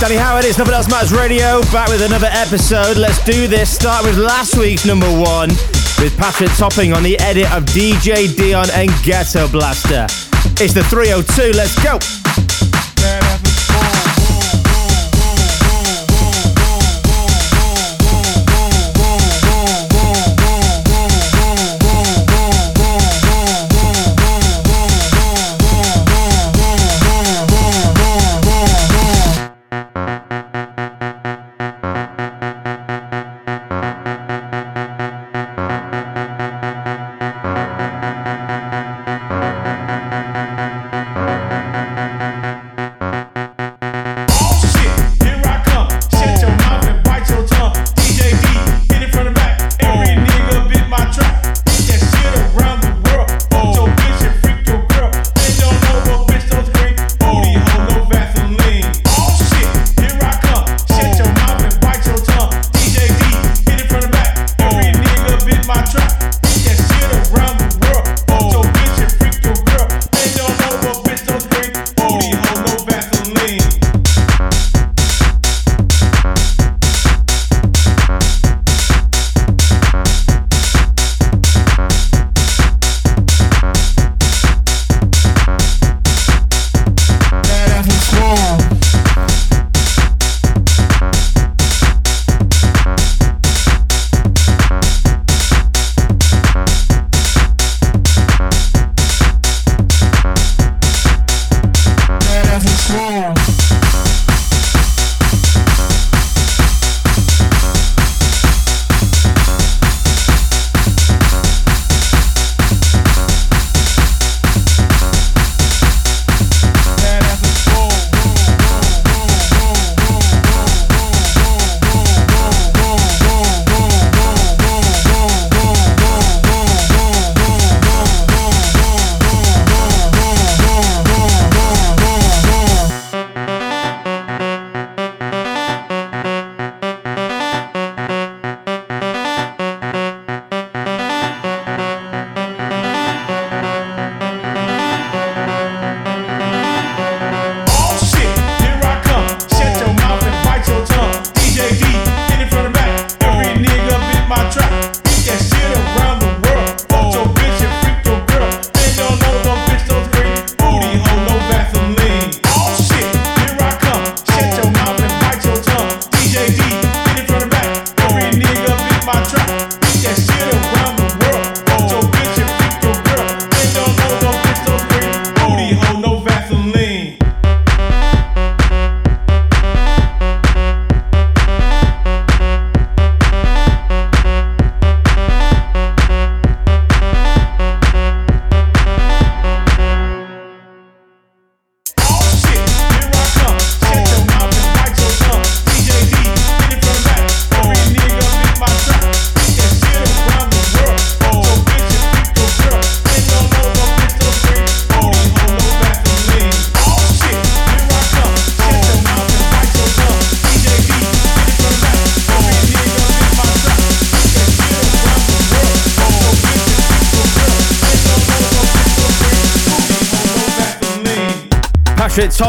Danny Howard, it's Nothing Else Matters Radio, back with another episode. Let's do this. Start with last week's number one, with Patrick Topping on the edit of DJ Deeon and Ghetto Blaster. It's the 302, let's go.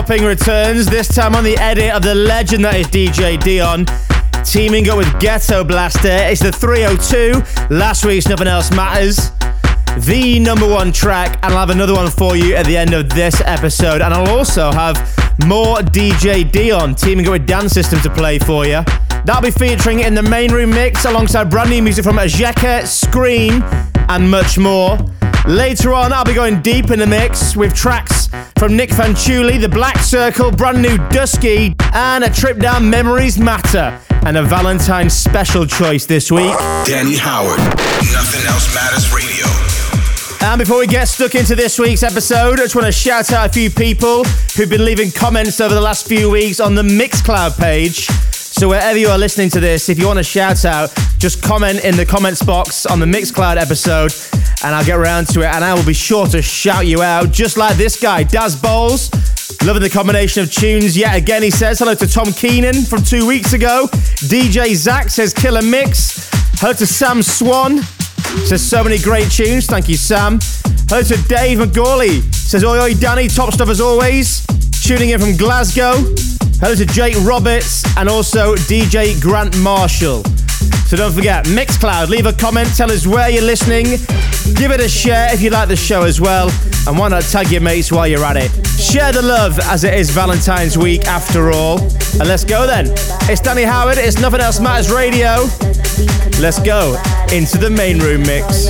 Returns, this time on the edit of the legend that is DJ Deeon. Teaming up with Ghetto Blaster, it's the 302. Last week's Nothing Else Matters. The number one track, and I'll have another one for you at the end of this episode. And I'll also have more DJ Deeon teaming up with Dance System to play for you. That'll be featuring in the main room mix alongside brand new music from Ajeka, Scream, and much more. Later on, I'll be going deep in the mix with tracks from Nick Fanciulli, The Black Circle, brand new Dusky, and a trip down Memories Matter, and a Valentine's special choice this week. Danny Howard, Nothing Else Matters Radio. And before we get stuck into this week's episode, I just want to shout out a few people who've been leaving comments over the last few weeks on the Mixcloud page. So wherever you are listening to this, if you want a shout out, just comment in the comments box on the Mixcloud episode and I'll get around to it and I will be sure to shout you out, just like this guy, Daz Bowles. Loving the combination of tunes yet again, he says. Hello to Tom Keenan from two weeks ago. DJ Zach says killer mix. Hello to Sam Swan. Says so many great tunes. Thank you, Sam. Hello to Dave McGawley. Says oi oi Danny, top stuff as always. Tuning in from Glasgow. Hello to Jake Roberts and also DJ Grant Marshall. So don't forget, Mixcloud, leave a comment, tell us where you're listening, give it a share if you like the show as well, and why not tag your mates while you're at it. Share the love as it is Valentine's week after all. And let's go then. It's Danny Howard, it's Nothing Else Matters Radio. Let's go into the main room mix.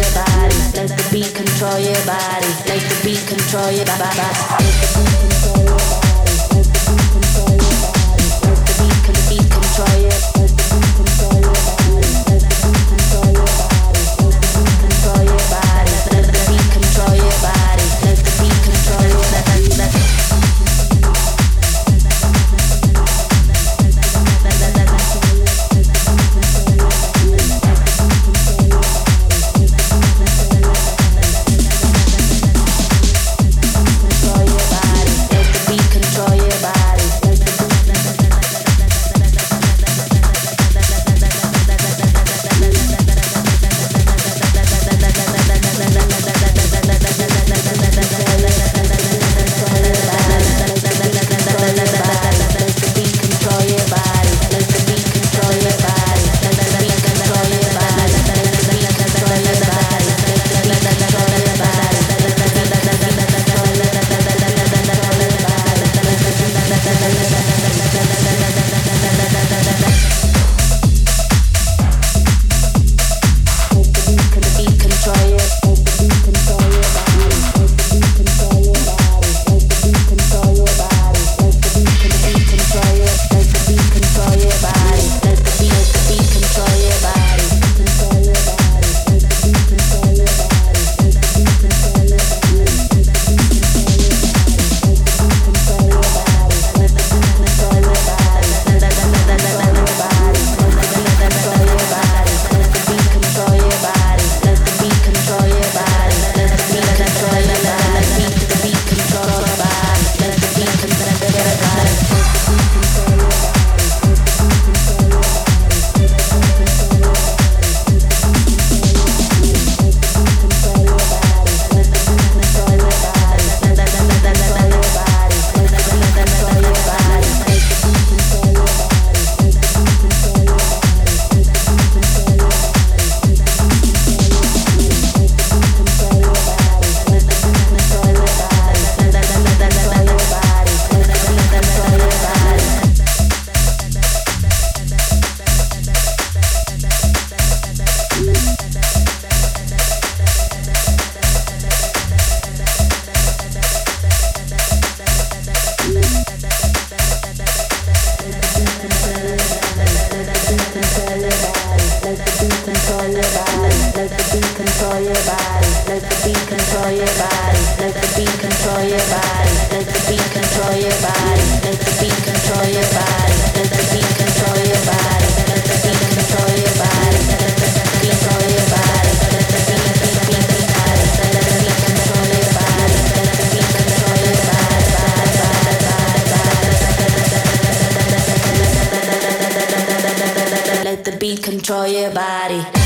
control your body.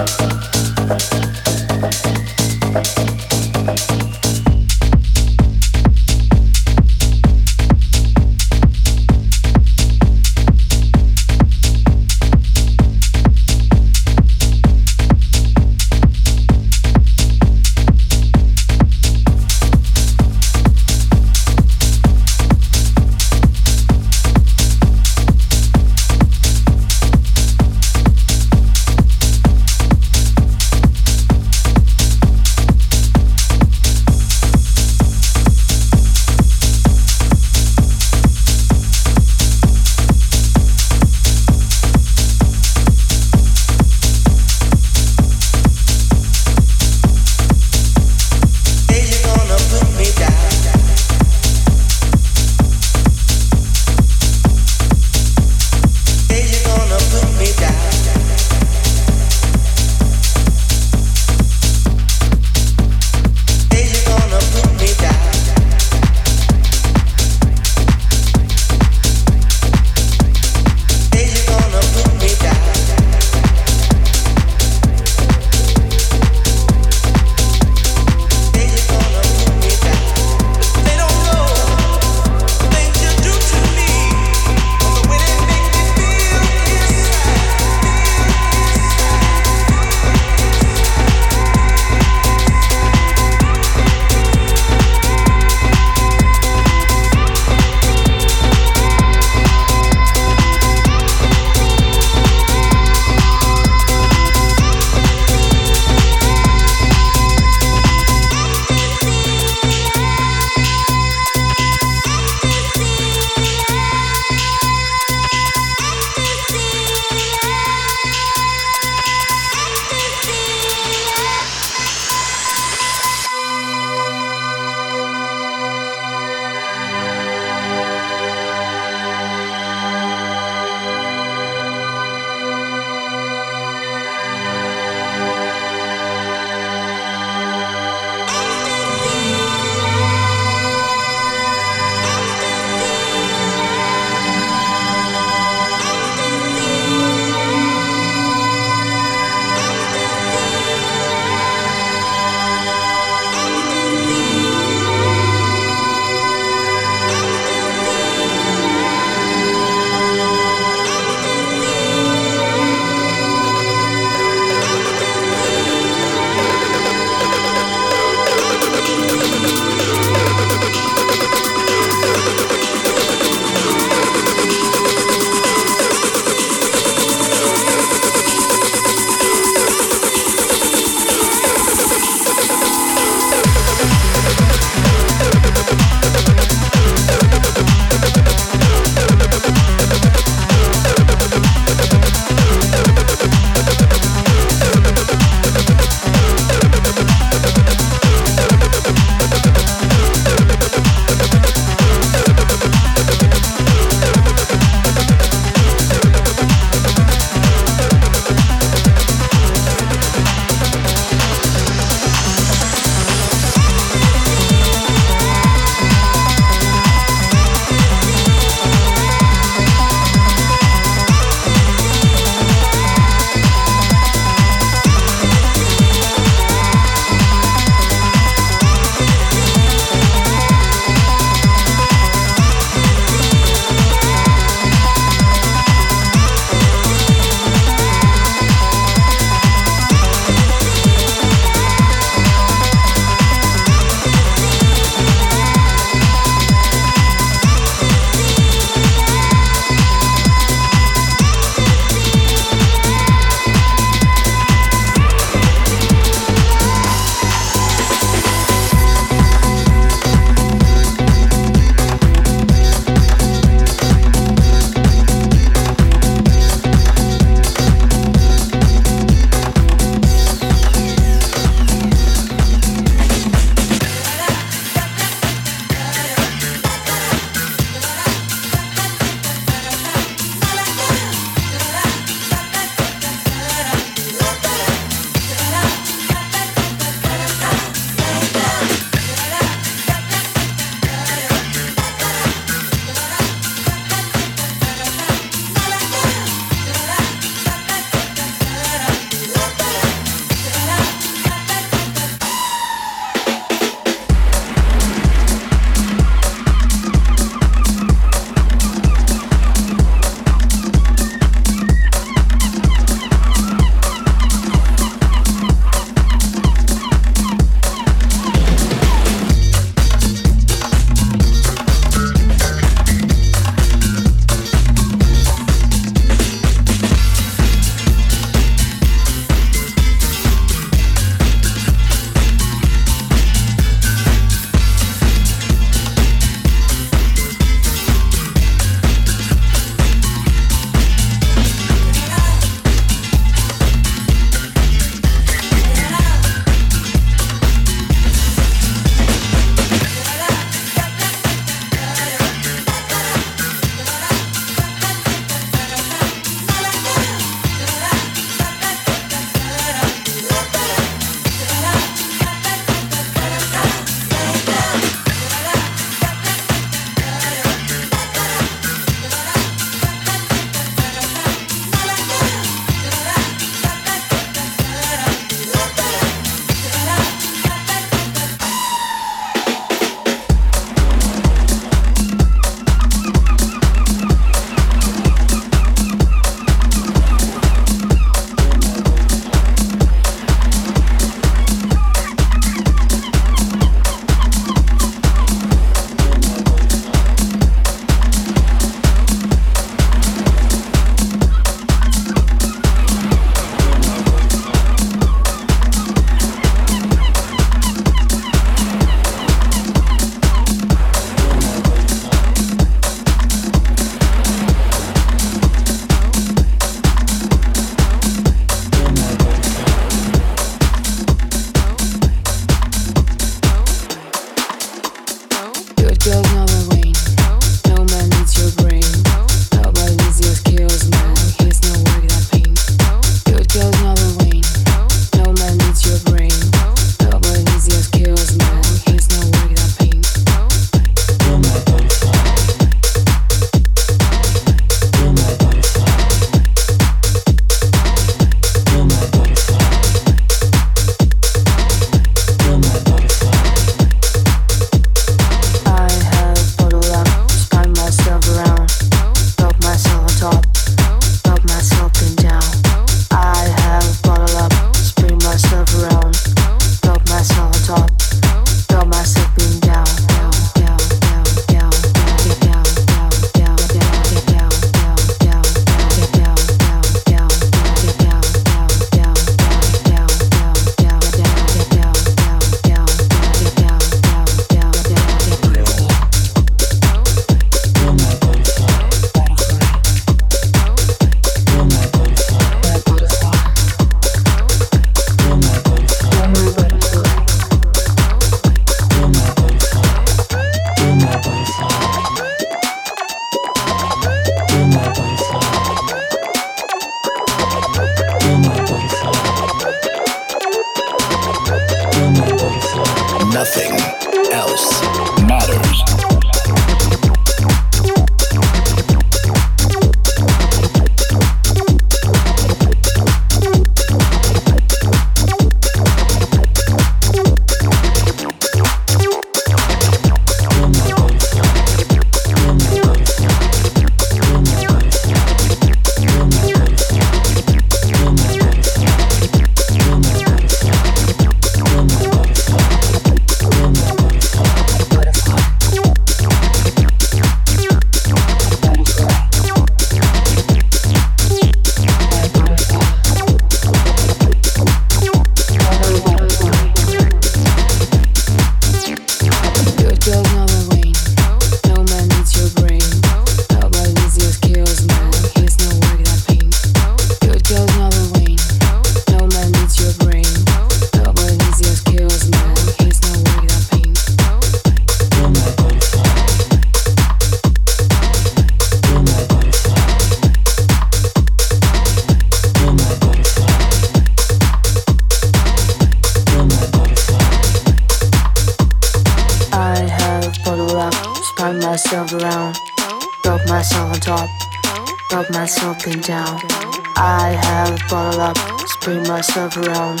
Myself around,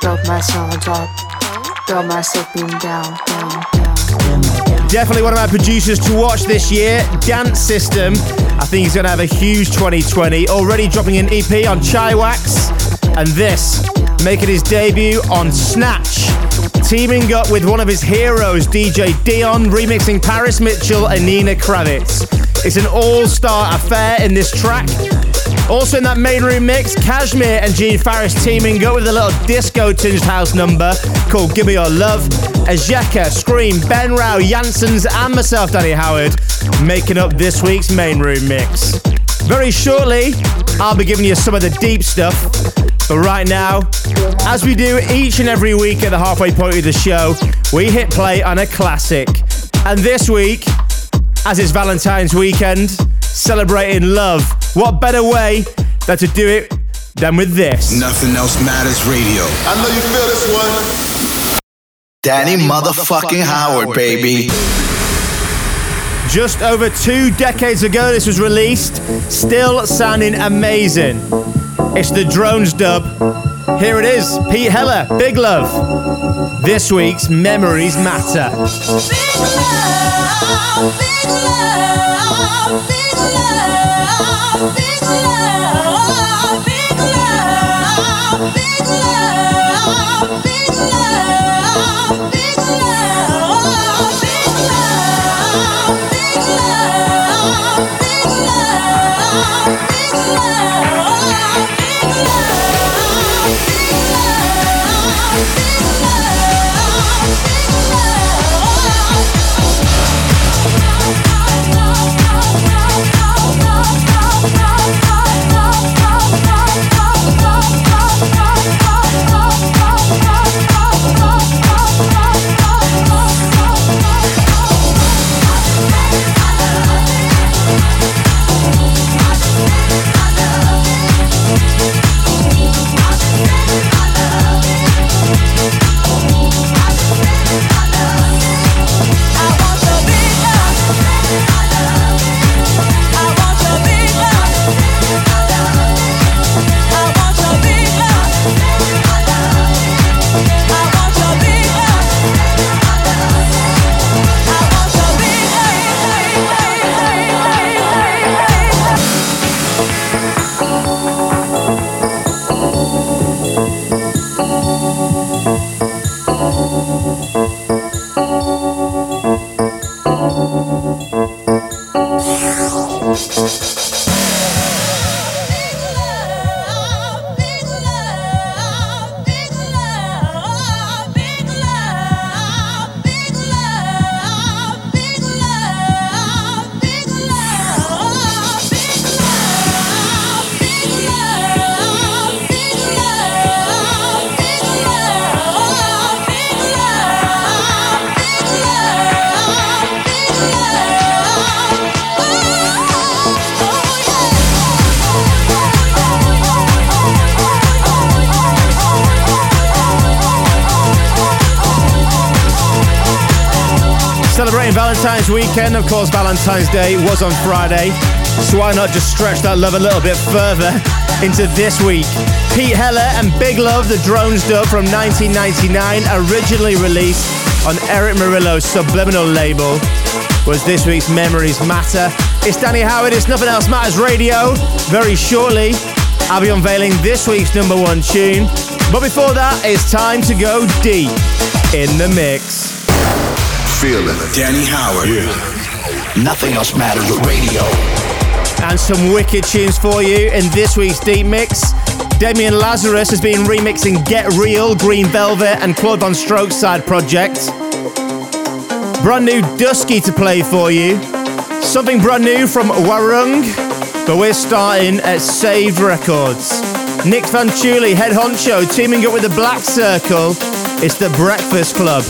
broke myself on top, broke myself down, down, down, down. Definitely one of my producers to watch this year, Dance System. I think he's going to have a huge 2020. Already dropping an EP on Chiwax, and this making his debut on Snatch. Teaming up with one of his heroes, DJ Deeon, remixing Paris Mitchell and Nina Kraviz. It's an all star affair in this track. Also in that main room mix, Kashmir and Gene Farris teaming up with a little disco tinged house number called Give Me Your Love. Ajeka, Scream, Ben Rao, Jansons, and myself, Danny Howard, making up this week's main room mix. Very shortly, I'll be giving you some of the deep stuff. But right now, as we do each and every week at the halfway point of the show, we hit play on a classic. And this week, as it's Valentine's weekend, celebrating love. What better way than to do it than with this? Nothing else matters radio. I know you feel this one. Danny motherfucking Howard, baby. Just over two decades ago, this was released, still sounding amazing. It's the Drones dub. Here it is Pete Heller, Big Love. This week's Memories Matter. Oh, Celebrating Valentine's weekend, of course, Valentine's Day was on Friday, so why not just stretch that love a little bit further into this week? Pete Heller and Big Love, the Drones dub from 1999, originally released on Erick Morillo's Subliminal label, was this week's Memories Matter. It's Danny Howard, it's Nothing Else Matters Radio. Very shortly, I'll be unveiling this week's number one tune. But before that, it's time to go deep in the mix. Feeling. Danny Howard. Yeah. Nothing else matters with radio. And some wicked tunes for you in this week's Deep Mix. Damian Lazarus has been remixing Get Real, Green Velvet, and Claude VonStroke's side project. Brand new Dusky to play for you. Something brand new from Warung, but we're starting at Saved Records. Nic Van Fanciulli, head honcho, teaming up with the Black Circle. It's the Breakfast Club.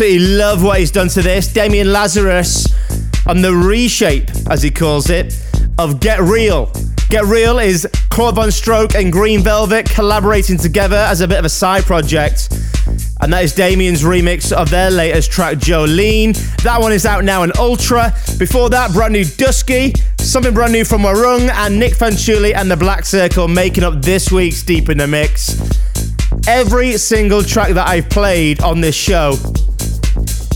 Absolutely love what he's done to this. Damian Lazarus on the reshape, as he calls it, of Get Real. Get Real is Claude VonStroke and Green Velvet collaborating together as a bit of a side project. And that is Damian's remix of their latest track, Jolene. That one is out now in Ultra. Before that, brand new Dusky, something brand new from Warung, and Nic Fanciulli and the Black Circle making up this week's Deep in the Mix. Every single track that I've played on this show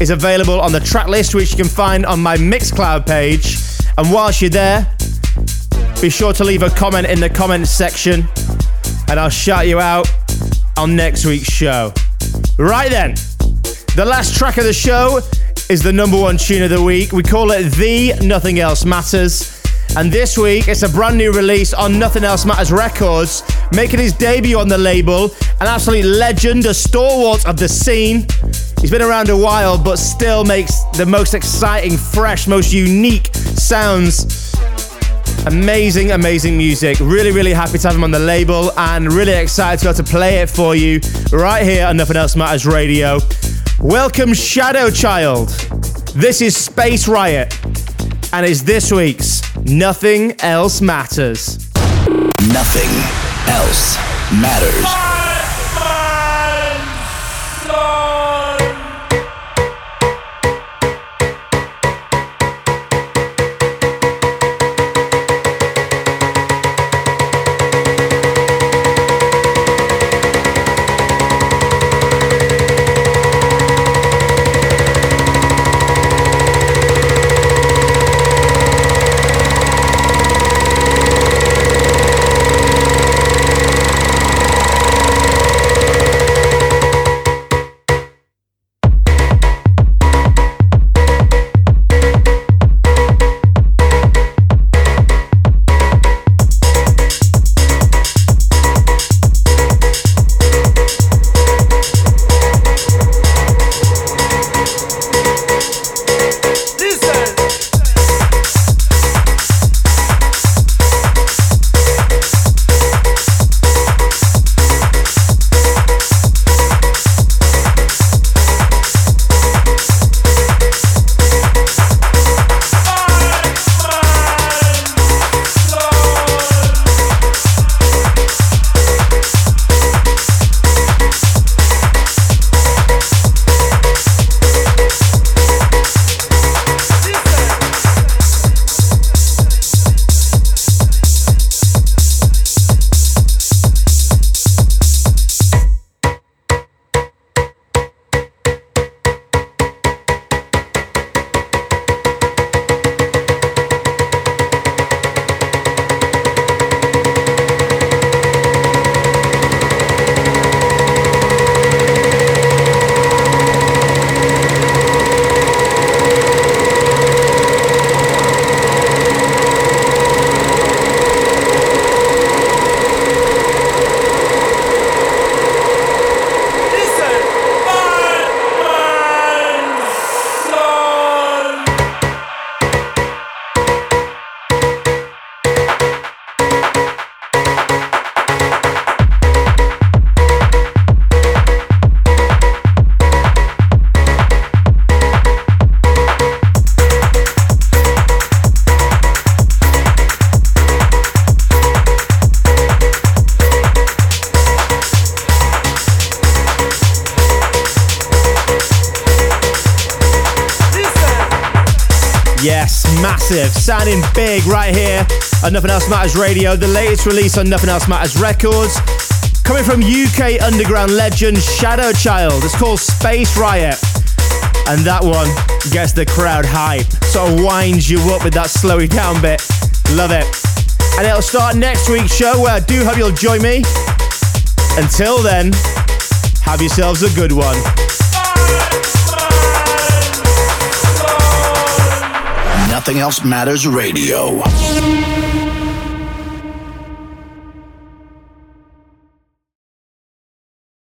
is available on the track list, which you can find on my Mixcloud page. And whilst you're there, be sure to leave a comment in the comments section, and I'll shout you out on next week's show. Right then, the last track of the show is the number one tune of the week. We call it The Nothing Else Matters. And this week, it's a brand new release on Nothing Else Matters Records, making his debut on the label. An absolute legend, a stalwart of the scene. He's been around a while, but still makes the most exciting, fresh, most unique sounds. Amazing, amazing music. Really, really happy to have him on the label and really excited to be able to play it for you right here on Nothing Else Matters Radio. Welcome, Shadow Child. This is Space Riot and it's this week's Nothing Else Matters. Nothing else matters. Sounding big right here on Nothing Else Matters Radio, the latest release on Nothing Else Matters Records. Coming from UK underground legend Shadow Child. It's called Space Riot. And that one gets the crowd hype. Sort of winds you up with that slowy down bit. Love it. And it'll start next week's show where I do hope you'll join me. Until then, have yourselves a good one. Nothing Else Matters Radio.